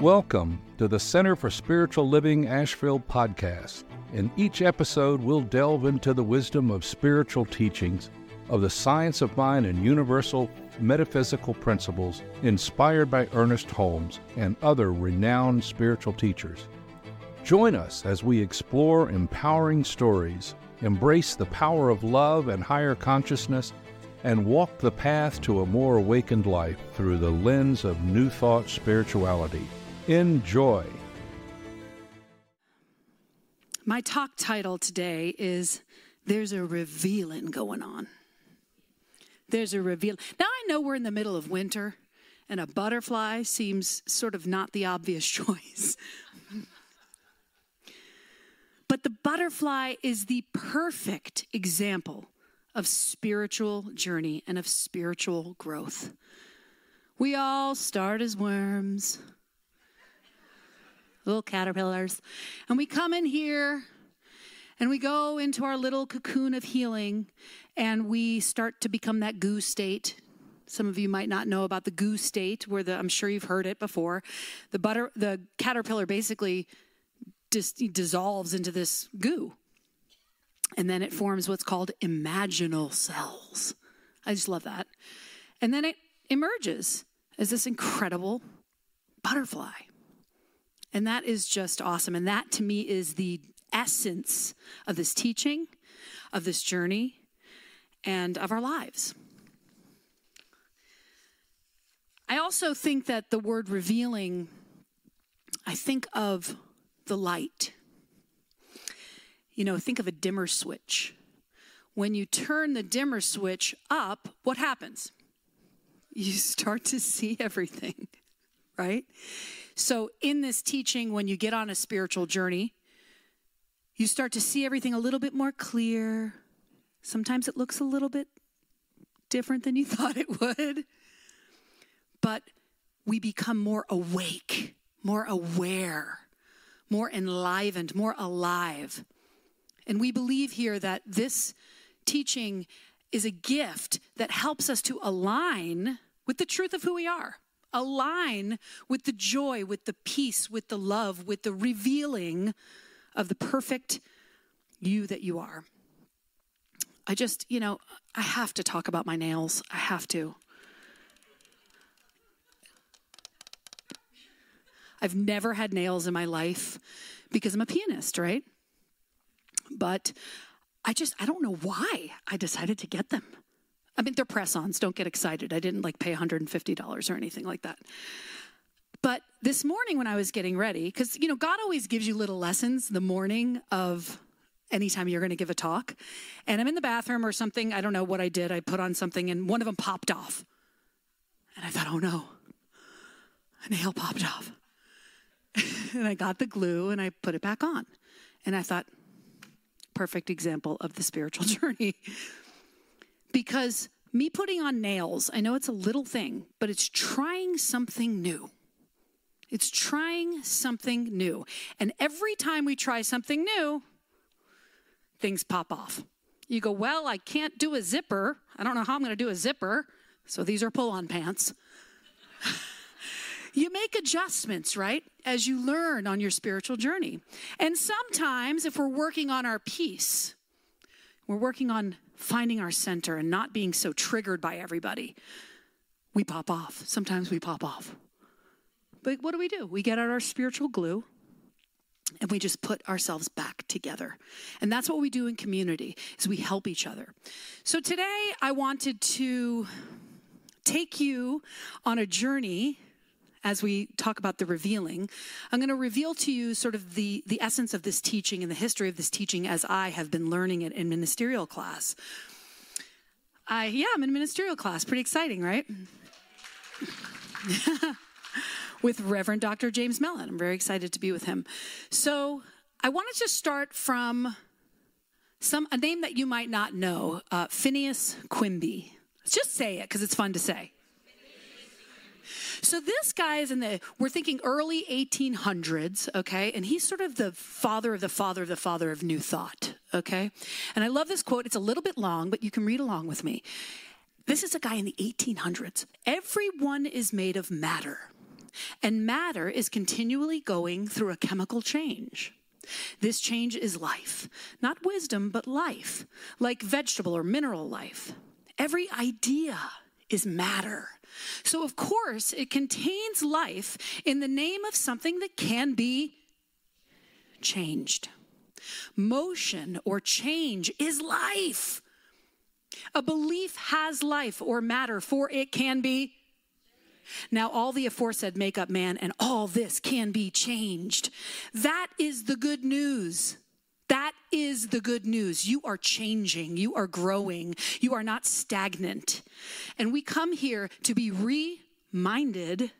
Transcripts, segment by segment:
Welcome to the Center for Spiritual Living Asheville podcast. In each episode, we'll delve into the wisdom of spiritual teachings, of the science of mind, and universal metaphysical principles inspired by Ernest Holmes and other renowned spiritual teachers. Join us as we explore empowering stories, embrace the power of love and higher consciousness, and walk the path to a more awakened life through the lens of New Thought spirituality. Enjoy. My talk title today is There's a Revealing Going On. There's a reveal. Now I know we're in the middle of winter and a butterfly seems sort of not the obvious choice. but the butterfly is the perfect example of spiritual journey and of spiritual growth. We all start as worms little caterpillars. And we come in here and we go into our little cocoon of healing and we start to become that goo state. Some of you might not know about the goo state, where the I'm sure you've heard it before. The butter, the caterpillar basically just dissolves into this goo, and then it forms what's called imaginal cells. I just love that. And then it emerges as this incredible butterfly. And that is just awesome. And that to me is the essence of this teaching, of this journey, and of our lives. I also think that the word revealing, I think of the light. You know, think of a dimmer switch. When you turn the dimmer switch up, what happens? You start to see everything, right? So, in this teaching, when you get on a spiritual journey, you start to see everything a little bit more clear. Sometimes it looks a little bit different than you thought it would. But we become more awake, more aware, more enlivened, more alive. And we believe here that this teaching is a gift that helps us to align with the truth of who we are align with the joy, with the peace, with the love, with the revealing of the perfect you that you are. I just, you know, I have to talk about my nails. I have to. I've never had nails in my life because I'm a pianist, right? But I just, I don't know why I decided to get them. I mean, they're press ons. Don't get excited. I didn't like pay $150 or anything like that. But this morning when I was getting ready, because, you know, God always gives you little lessons the morning of anytime you're going to give a talk. And I'm in the bathroom or something. I don't know what I did. I put on something and one of them popped off. And I thought, oh no, a nail popped off. and I got the glue and I put it back on. And I thought, perfect example of the spiritual journey. Because me putting on nails, I know it's a little thing, but it's trying something new. It's trying something new. And every time we try something new, things pop off. You go, Well, I can't do a zipper. I don't know how I'm going to do a zipper. So these are pull on pants. You make adjustments, right? As you learn on your spiritual journey. And sometimes, if we're working on our peace, we're working on finding our center and not being so triggered by everybody, we pop off. Sometimes we pop off. But what do we do? We get out our spiritual glue and we just put ourselves back together. And that's what we do in community is we help each other. So today I wanted to take you on a journey as we talk about the revealing, I'm going to reveal to you sort of the, the essence of this teaching and the history of this teaching as I have been learning it in ministerial class. I, yeah, I'm in ministerial class. Pretty exciting, right? with Reverend Dr. James Mellon. I'm very excited to be with him. So I wanted to just start from some a name that you might not know, uh, Phineas Quimby. Just say it because it's fun to say. So this guy is in the, we're thinking early 1800s, okay? And he's sort of the father of the father of the father of New Thought, okay? And I love this quote. It's a little bit long, but you can read along with me. This is a guy in the 1800s. Everyone is made of matter, and matter is continually going through a chemical change. This change is life, not wisdom, but life, like vegetable or mineral life. Every idea is matter. So, of course, it contains life in the name of something that can be changed. Motion or change is life. A belief has life or matter, for it can be. Now, all the aforesaid make up man, and all this can be changed. That is the good news. That is the good news. You are changing, you are growing, you are not stagnant. And we come here to be reminded.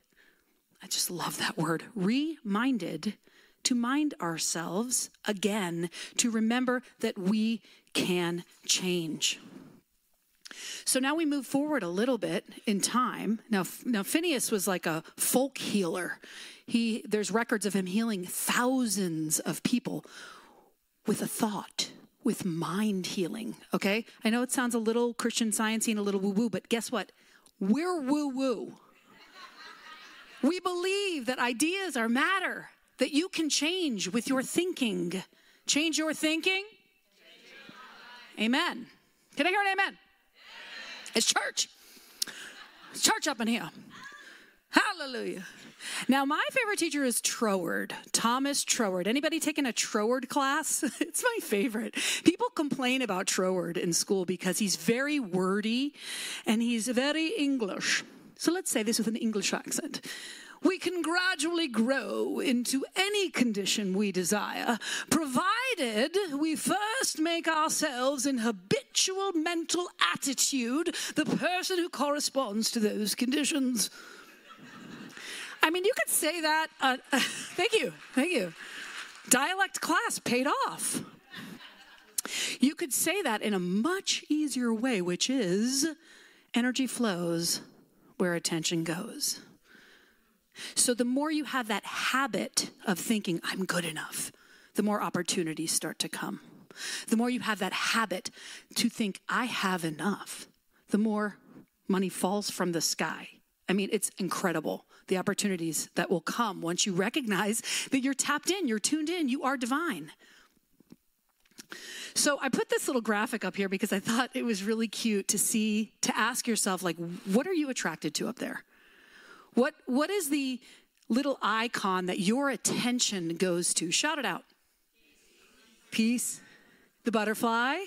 I just love that word reminded to mind ourselves again, to remember that we can change. So now we move forward a little bit in time. Now, now Phineas was like a folk healer. He, there's records of him healing thousands of people with a thought, with mind healing. Okay? I know it sounds a little Christian sciencey and a little woo woo, but guess what? We're woo woo. We believe that ideas are matter, that you can change with your thinking. Change your thinking? Amen. Can I hear an amen? It's church. It's church up in here. Hallelujah. Now, my favorite teacher is Troward, Thomas Troward. Anybody taking a Troward class? it's my favorite. People complain about Troward in school because he's very wordy and he's very English. So let's say this with an English accent. We can gradually grow into any condition we desire, provided we first make ourselves in habitual mental attitude the person who corresponds to those conditions. I mean, you could say that. Uh, thank you. Thank you. Dialect class paid off. You could say that in a much easier way, which is energy flows where attention goes. So the more you have that habit of thinking, I'm good enough, the more opportunities start to come. The more you have that habit to think, I have enough, the more money falls from the sky. I mean, it's incredible the opportunities that will come once you recognize that you're tapped in, you're tuned in, you are divine. So I put this little graphic up here because I thought it was really cute to see, to ask yourself, like, what are you attracted to up there? What, what is the little icon that your attention goes to? Shout it out. Peace. The butterfly.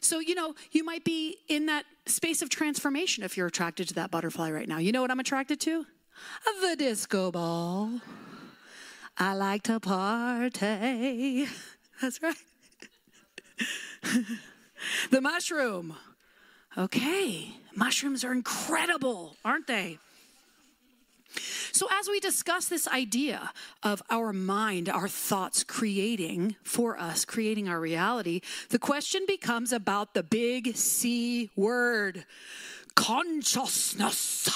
So, you know, you might be in that space of transformation if you're attracted to that butterfly right now. You know what I'm attracted to? The disco ball. I like to party. That's right. the mushroom. Okay, mushrooms are incredible, aren't they? So, as we discuss this idea of our mind, our thoughts creating for us, creating our reality, the question becomes about the big C word consciousness.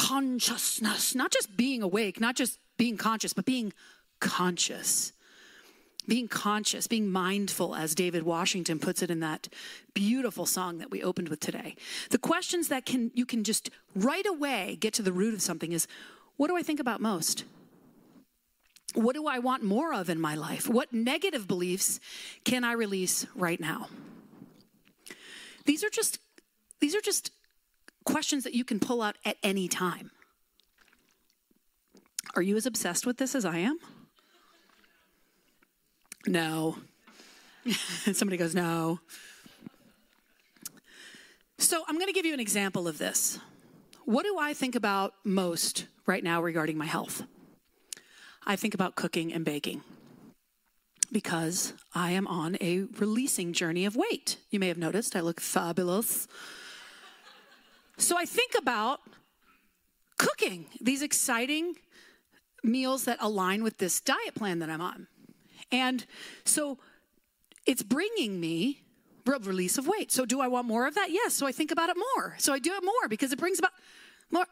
Consciousness, not just being awake, not just being conscious, but being conscious being conscious, being mindful, as David Washington puts it in that beautiful song that we opened with today. The questions that can you can just right away get to the root of something is what do I think about most? What do I want more of in my life? What negative beliefs can I release right now? These are just these are just questions that you can pull out at any time. Are you as obsessed with this as I am? No. Somebody goes, No. So I'm going to give you an example of this. What do I think about most right now regarding my health? I think about cooking and baking because I am on a releasing journey of weight. You may have noticed I look fabulous. So I think about cooking, these exciting meals that align with this diet plan that I'm on. And so it's bringing me release of weight. So do I want more of that? Yes. So I think about it more. So I do it more because it brings about more.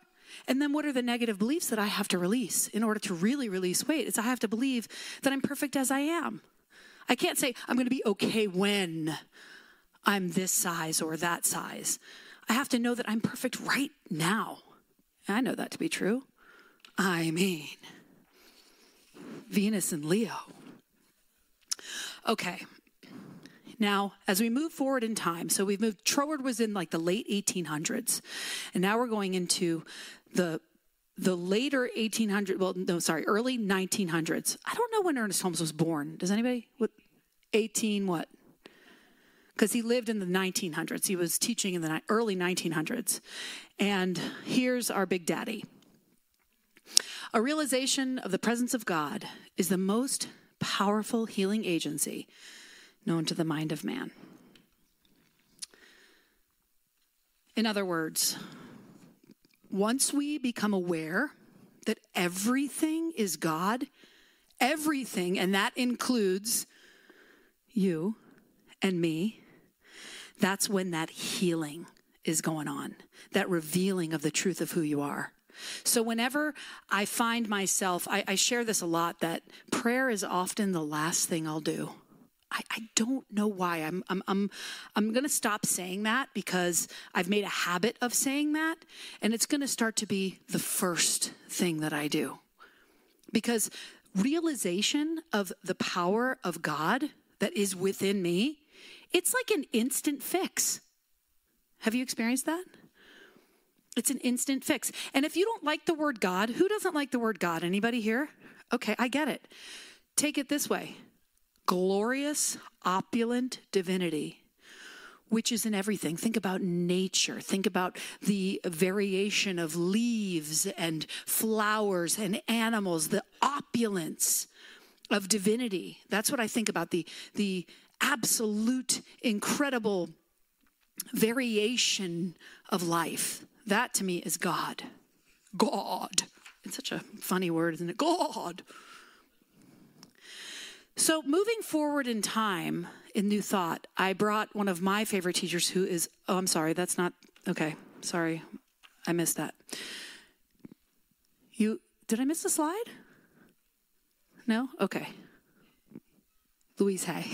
And then what are the negative beliefs that I have to release in order to really release weight? It's I have to believe that I'm perfect as I am. I can't say I'm going to be okay when I'm this size or that size. I have to know that I'm perfect right now. I know that to be true. I mean, Venus and Leo. Okay. Now, as we move forward in time, so we've moved, Troward was in like the late 1800s, and now we're going into the the later 1800s, well no sorry early 1900s i don't know when ernest holmes was born does anybody what 18 what because he lived in the 1900s he was teaching in the early 1900s and here's our big daddy. A realization of the presence of god is the most powerful healing agency known to the mind of man. In other words once we become aware that everything is God, everything, and that includes you and me, that's when that healing is going on, that revealing of the truth of who you are. So, whenever I find myself, I, I share this a lot that prayer is often the last thing I'll do. I, I don't know why. I'm, I'm, I'm, I'm going to stop saying that because I've made a habit of saying that, and it's going to start to be the first thing that I do. Because realization of the power of God that is within me, it's like an instant fix. Have you experienced that? It's an instant fix. And if you don't like the word God, who doesn't like the word God? Anybody here? Okay, I get it. Take it this way glorious, opulent divinity, which is in everything. Think about nature. Think about the variation of leaves and flowers and animals, the opulence of divinity. That's what I think about the, the absolute, incredible variation of life. That to me is God. God. It's such a funny word, isn't it? God. So, moving forward in time in New Thought, I brought one of my favorite teachers who is, oh, I'm sorry, that's not, okay, sorry, I missed that. You, did I miss the slide? No? Okay. Louise Hay.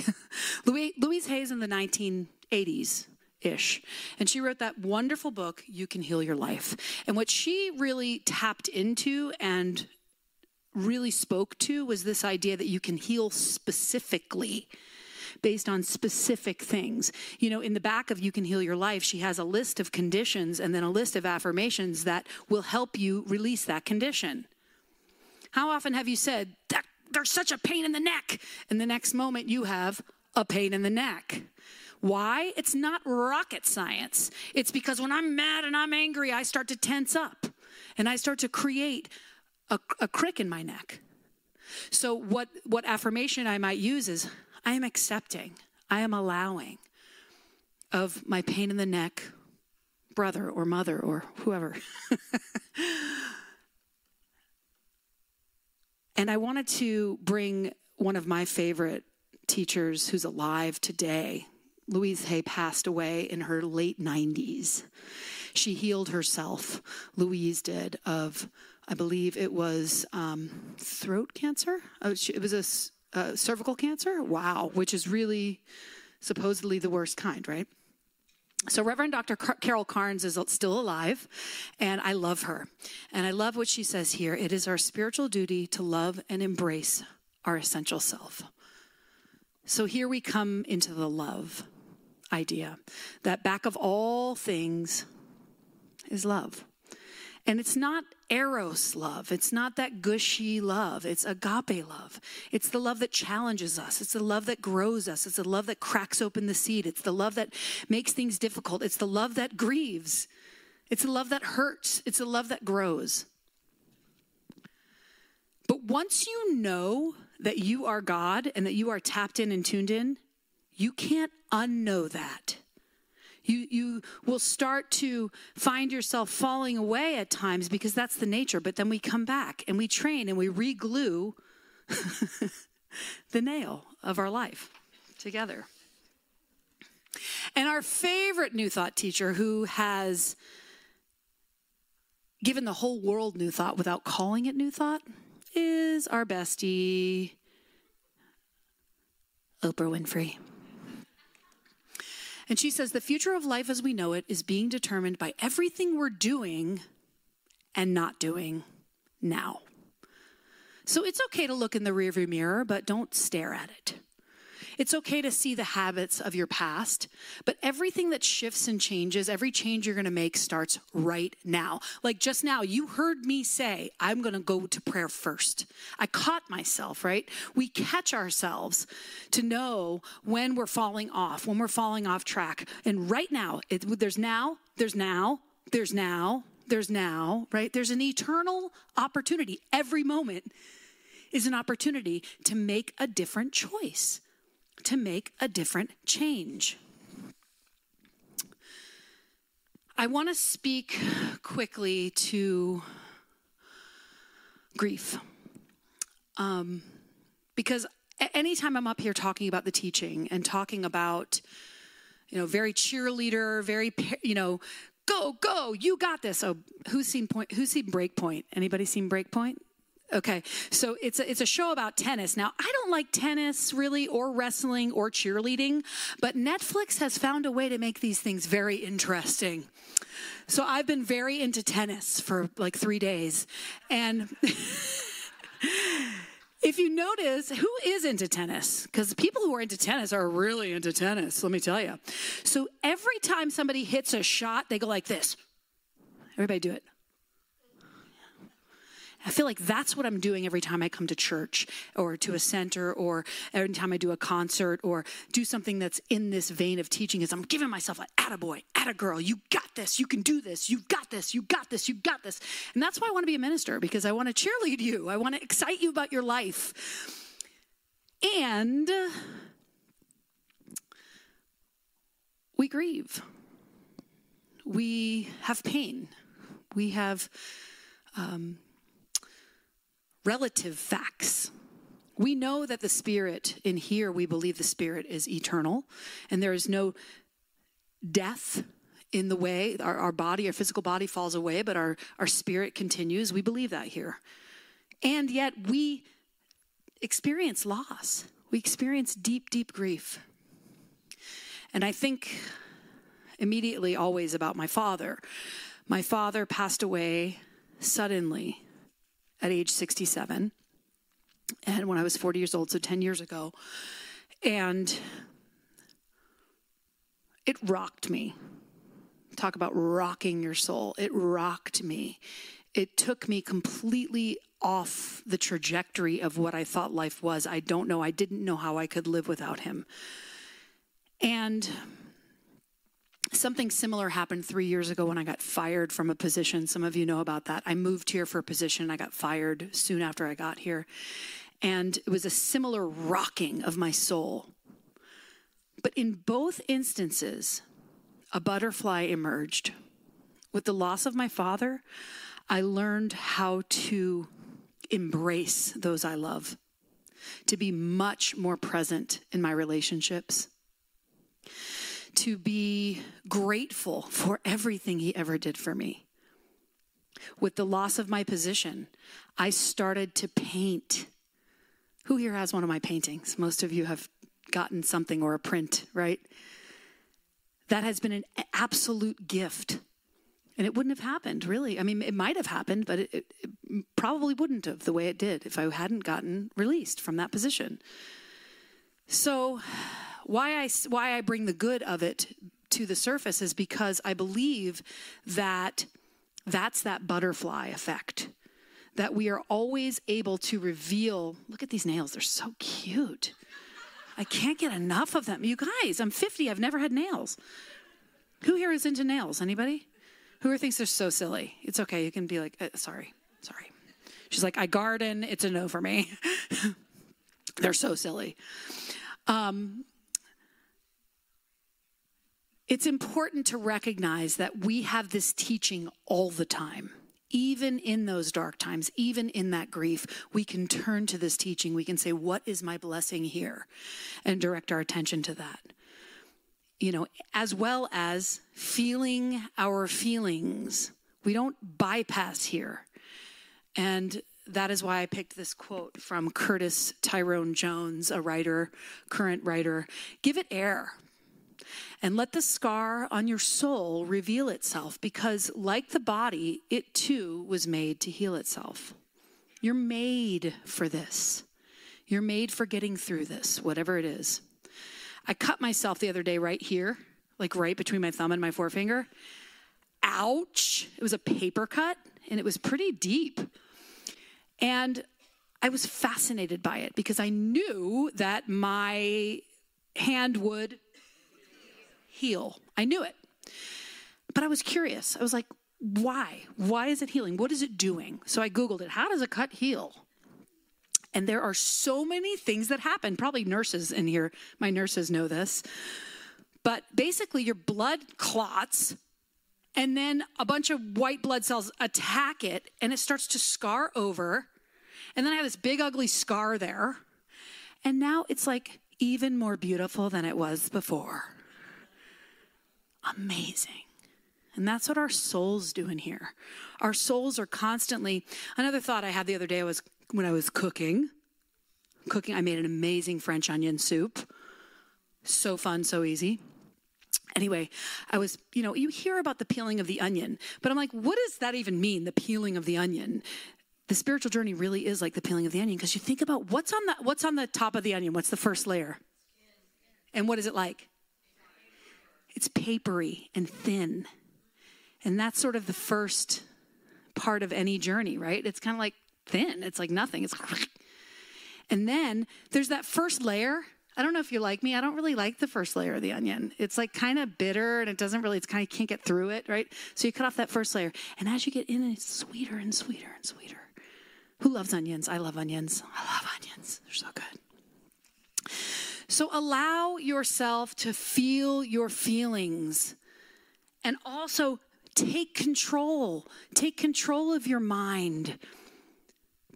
Louise, Hay's in the 1980s ish. And she wrote that wonderful book, You Can Heal Your Life. And what she really tapped into and really spoke to was this idea that you can heal specifically based on specific things. You know, in the back of You Can Heal Your Life, she has a list of conditions and then a list of affirmations that will help you release that condition. How often have you said, that there's such a pain in the neck? And the next moment you have a pain in the neck. Why? It's not rocket science. It's because when I'm mad and I'm angry, I start to tense up and I start to create a, a crick in my neck. So, what, what affirmation I might use is I am accepting, I am allowing of my pain in the neck, brother or mother or whoever. and I wanted to bring one of my favorite teachers who's alive today. Louise Hay passed away in her late 90s. She healed herself, Louise did, of I believe it was um, throat cancer. Oh, it was a uh, cervical cancer. Wow, which is really supposedly the worst kind, right? So, Reverend Dr. Car- Carol Carnes is still alive, and I love her. And I love what she says here. It is our spiritual duty to love and embrace our essential self. So, here we come into the love idea that back of all things is love. And it's not eros love. It's not that gushy love. It's agape love. It's the love that challenges us. It's the love that grows us. It's the love that cracks open the seed. It's the love that makes things difficult. It's the love that grieves. It's the love that hurts. It's the love that grows. But once you know that you are God and that you are tapped in and tuned in, you can't unknow that. You, you will start to find yourself falling away at times because that's the nature. But then we come back and we train and we reglue the nail of our life together. And our favorite New Thought teacher who has given the whole world New Thought without calling it New Thought is our bestie, Oprah Winfrey. And she says the future of life as we know it is being determined by everything we're doing and not doing now. So it's okay to look in the rearview mirror, but don't stare at it. It's okay to see the habits of your past, but everything that shifts and changes, every change you're going to make starts right now. Like just now, you heard me say, I'm going to go to prayer first. I caught myself, right? We catch ourselves to know when we're falling off, when we're falling off track. And right now, it, there's now, there's now, there's now, there's now, right? There's an eternal opportunity. Every moment is an opportunity to make a different choice to make a different change. I want to speak quickly to grief. Um, because anytime I'm up here talking about the teaching and talking about, you know, very cheerleader, very, you know, go, go, you got this. Oh, who's seen point? Who's seen Breakpoint? Anybody seen Breakpoint? Okay, so it's a, it's a show about tennis. Now, I don't like tennis really, or wrestling, or cheerleading, but Netflix has found a way to make these things very interesting. So I've been very into tennis for like three days. And if you notice, who is into tennis? Because people who are into tennis are really into tennis, let me tell you. So every time somebody hits a shot, they go like this. Everybody do it. I feel like that's what I'm doing every time I come to church or to a center or every time I do a concert or do something that's in this vein of teaching is I'm giving myself an attaboy, attagirl, you got this, you can do this, you got this, you got this, you got this. And that's why I want to be a minister because I want to cheerlead you. I want to excite you about your life. And we grieve. We have pain. We have um, relative facts. We know that the Spirit, in here, we believe the Spirit is eternal, and there is no death in the way. Our, our body, our physical body falls away, but our, our spirit continues. We believe that here. And yet we experience loss, we experience deep, deep grief. And I think immediately always about my father. My father passed away suddenly at age 67. And when I was 40 years old, so 10 years ago. And it rocked me. Talk about rocking your soul. It rocked me. It took me completely off the trajectory of what I thought life was. I don't know. I didn't know how I could live without him. And Something similar happened three years ago when I got fired from a position. Some of you know about that. I moved here for a position. I got fired soon after I got here. And it was a similar rocking of my soul. But in both instances, a butterfly emerged. With the loss of my father, I learned how to embrace those I love, to be much more present in my relationships to be grateful for everything he ever did for me. With the loss of my position, I started to paint. Who here has one of my paintings? Most of you have gotten something or a print, right? That has been an absolute gift. And it wouldn't have happened, really. I mean, it might have happened, but it, it, it probably wouldn't have the way it did if I hadn't gotten released from that position. So, why I, why I bring the good of it to the surface is because I believe that that's that butterfly effect. That we are always able to reveal. Look at these nails, they're so cute. I can't get enough of them. You guys, I'm 50, I've never had nails. Who here is into nails? Anybody? Who thinks they're so silly? It's okay, you can be like, uh, sorry, sorry. She's like, I garden, it's a no for me. they're so silly. Um, it's important to recognize that we have this teaching all the time. Even in those dark times, even in that grief, we can turn to this teaching. We can say, What is my blessing here? And direct our attention to that. You know, as well as feeling our feelings. We don't bypass here. And that is why I picked this quote from Curtis Tyrone Jones, a writer, current writer. Give it air and let the scar on your soul reveal itself because, like the body, it too was made to heal itself. You're made for this. You're made for getting through this, whatever it is. I cut myself the other day right here, like right between my thumb and my forefinger. Ouch. It was a paper cut and it was pretty deep. And I was fascinated by it because I knew that my hand would heal. I knew it. But I was curious. I was like, why? Why is it healing? What is it doing? So I Googled it. How does a cut heal? And there are so many things that happen. Probably nurses in here, my nurses know this. But basically, your blood clots, and then a bunch of white blood cells attack it, and it starts to scar over. And then I have this big, ugly scar there. And now it's like even more beautiful than it was before. Amazing. And that's what our souls doing here. Our souls are constantly. Another thought I had the other day was when I was cooking. Cooking, I made an amazing French onion soup. So fun, so easy. Anyway, I was, you know, you hear about the peeling of the onion, but I'm like, what does that even mean, the peeling of the onion? The spiritual journey really is like the peeling of the onion because you think about what's on the what's on the top of the onion? What's the first layer? And what is it like? It's papery and thin. And that's sort of the first part of any journey, right? It's kind of like thin. It's like nothing. It's and then there's that first layer. I don't know if you're like me. I don't really like the first layer of the onion. It's like kind of bitter and it doesn't really, it's kind of can't get through it, right? So you cut off that first layer. And as you get in, it's sweeter and sweeter and sweeter. Who loves onions? I love onions. I love onions. They're so good. So allow yourself to feel your feelings and also take control. Take control of your mind.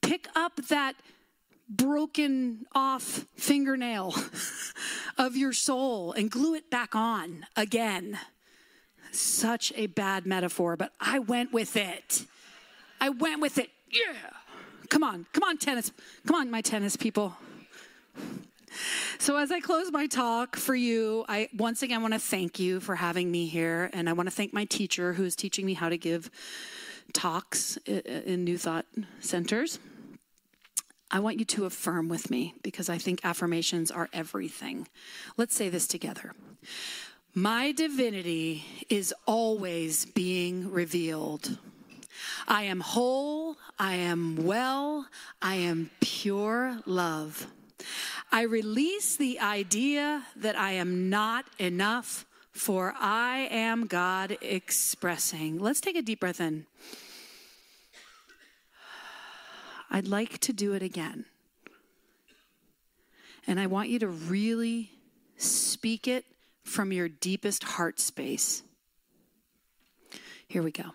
Pick up that broken off fingernail of your soul and glue it back on again. Such a bad metaphor, but I went with it. I went with it. Yeah. Come on, come on, tennis. Come on, my tennis people. So, as I close my talk for you, I once again want to thank you for having me here. And I want to thank my teacher who's teaching me how to give talks in New Thought centers. I want you to affirm with me because I think affirmations are everything. Let's say this together. My divinity is always being revealed. I am whole, I am well, I am pure love. I release the idea that I am not enough, for I am God expressing. Let's take a deep breath in. I'd like to do it again. And I want you to really speak it from your deepest heart space. Here we go.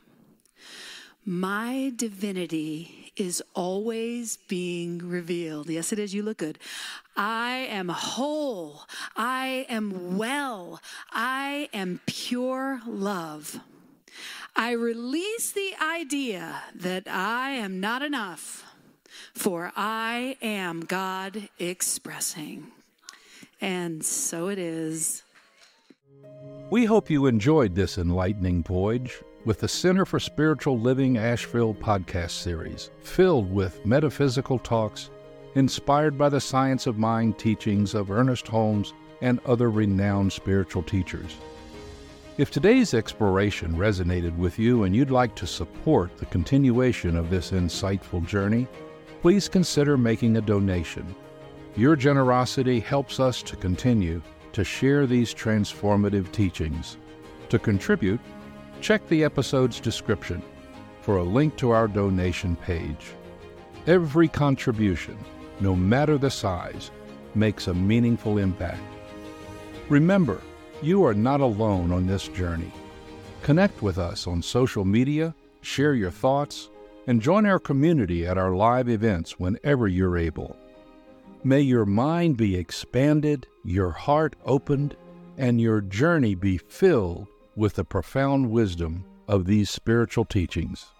My divinity is always being revealed. Yes, it is. You look good. I am whole. I am well. I am pure love. I release the idea that I am not enough, for I am God expressing. And so it is. We hope you enjoyed this enlightening voyage with the Center for Spiritual Living Asheville podcast series, filled with metaphysical talks inspired by the science of mind teachings of Ernest Holmes and other renowned spiritual teachers. If today's exploration resonated with you and you'd like to support the continuation of this insightful journey, please consider making a donation. Your generosity helps us to continue to share these transformative teachings. To contribute, check the episode's description for a link to our donation page. Every contribution, no matter the size, makes a meaningful impact. Remember, you are not alone on this journey. Connect with us on social media, share your thoughts, and join our community at our live events whenever you're able. May your mind be expanded, your heart opened, and your journey be filled with the profound wisdom of these spiritual teachings.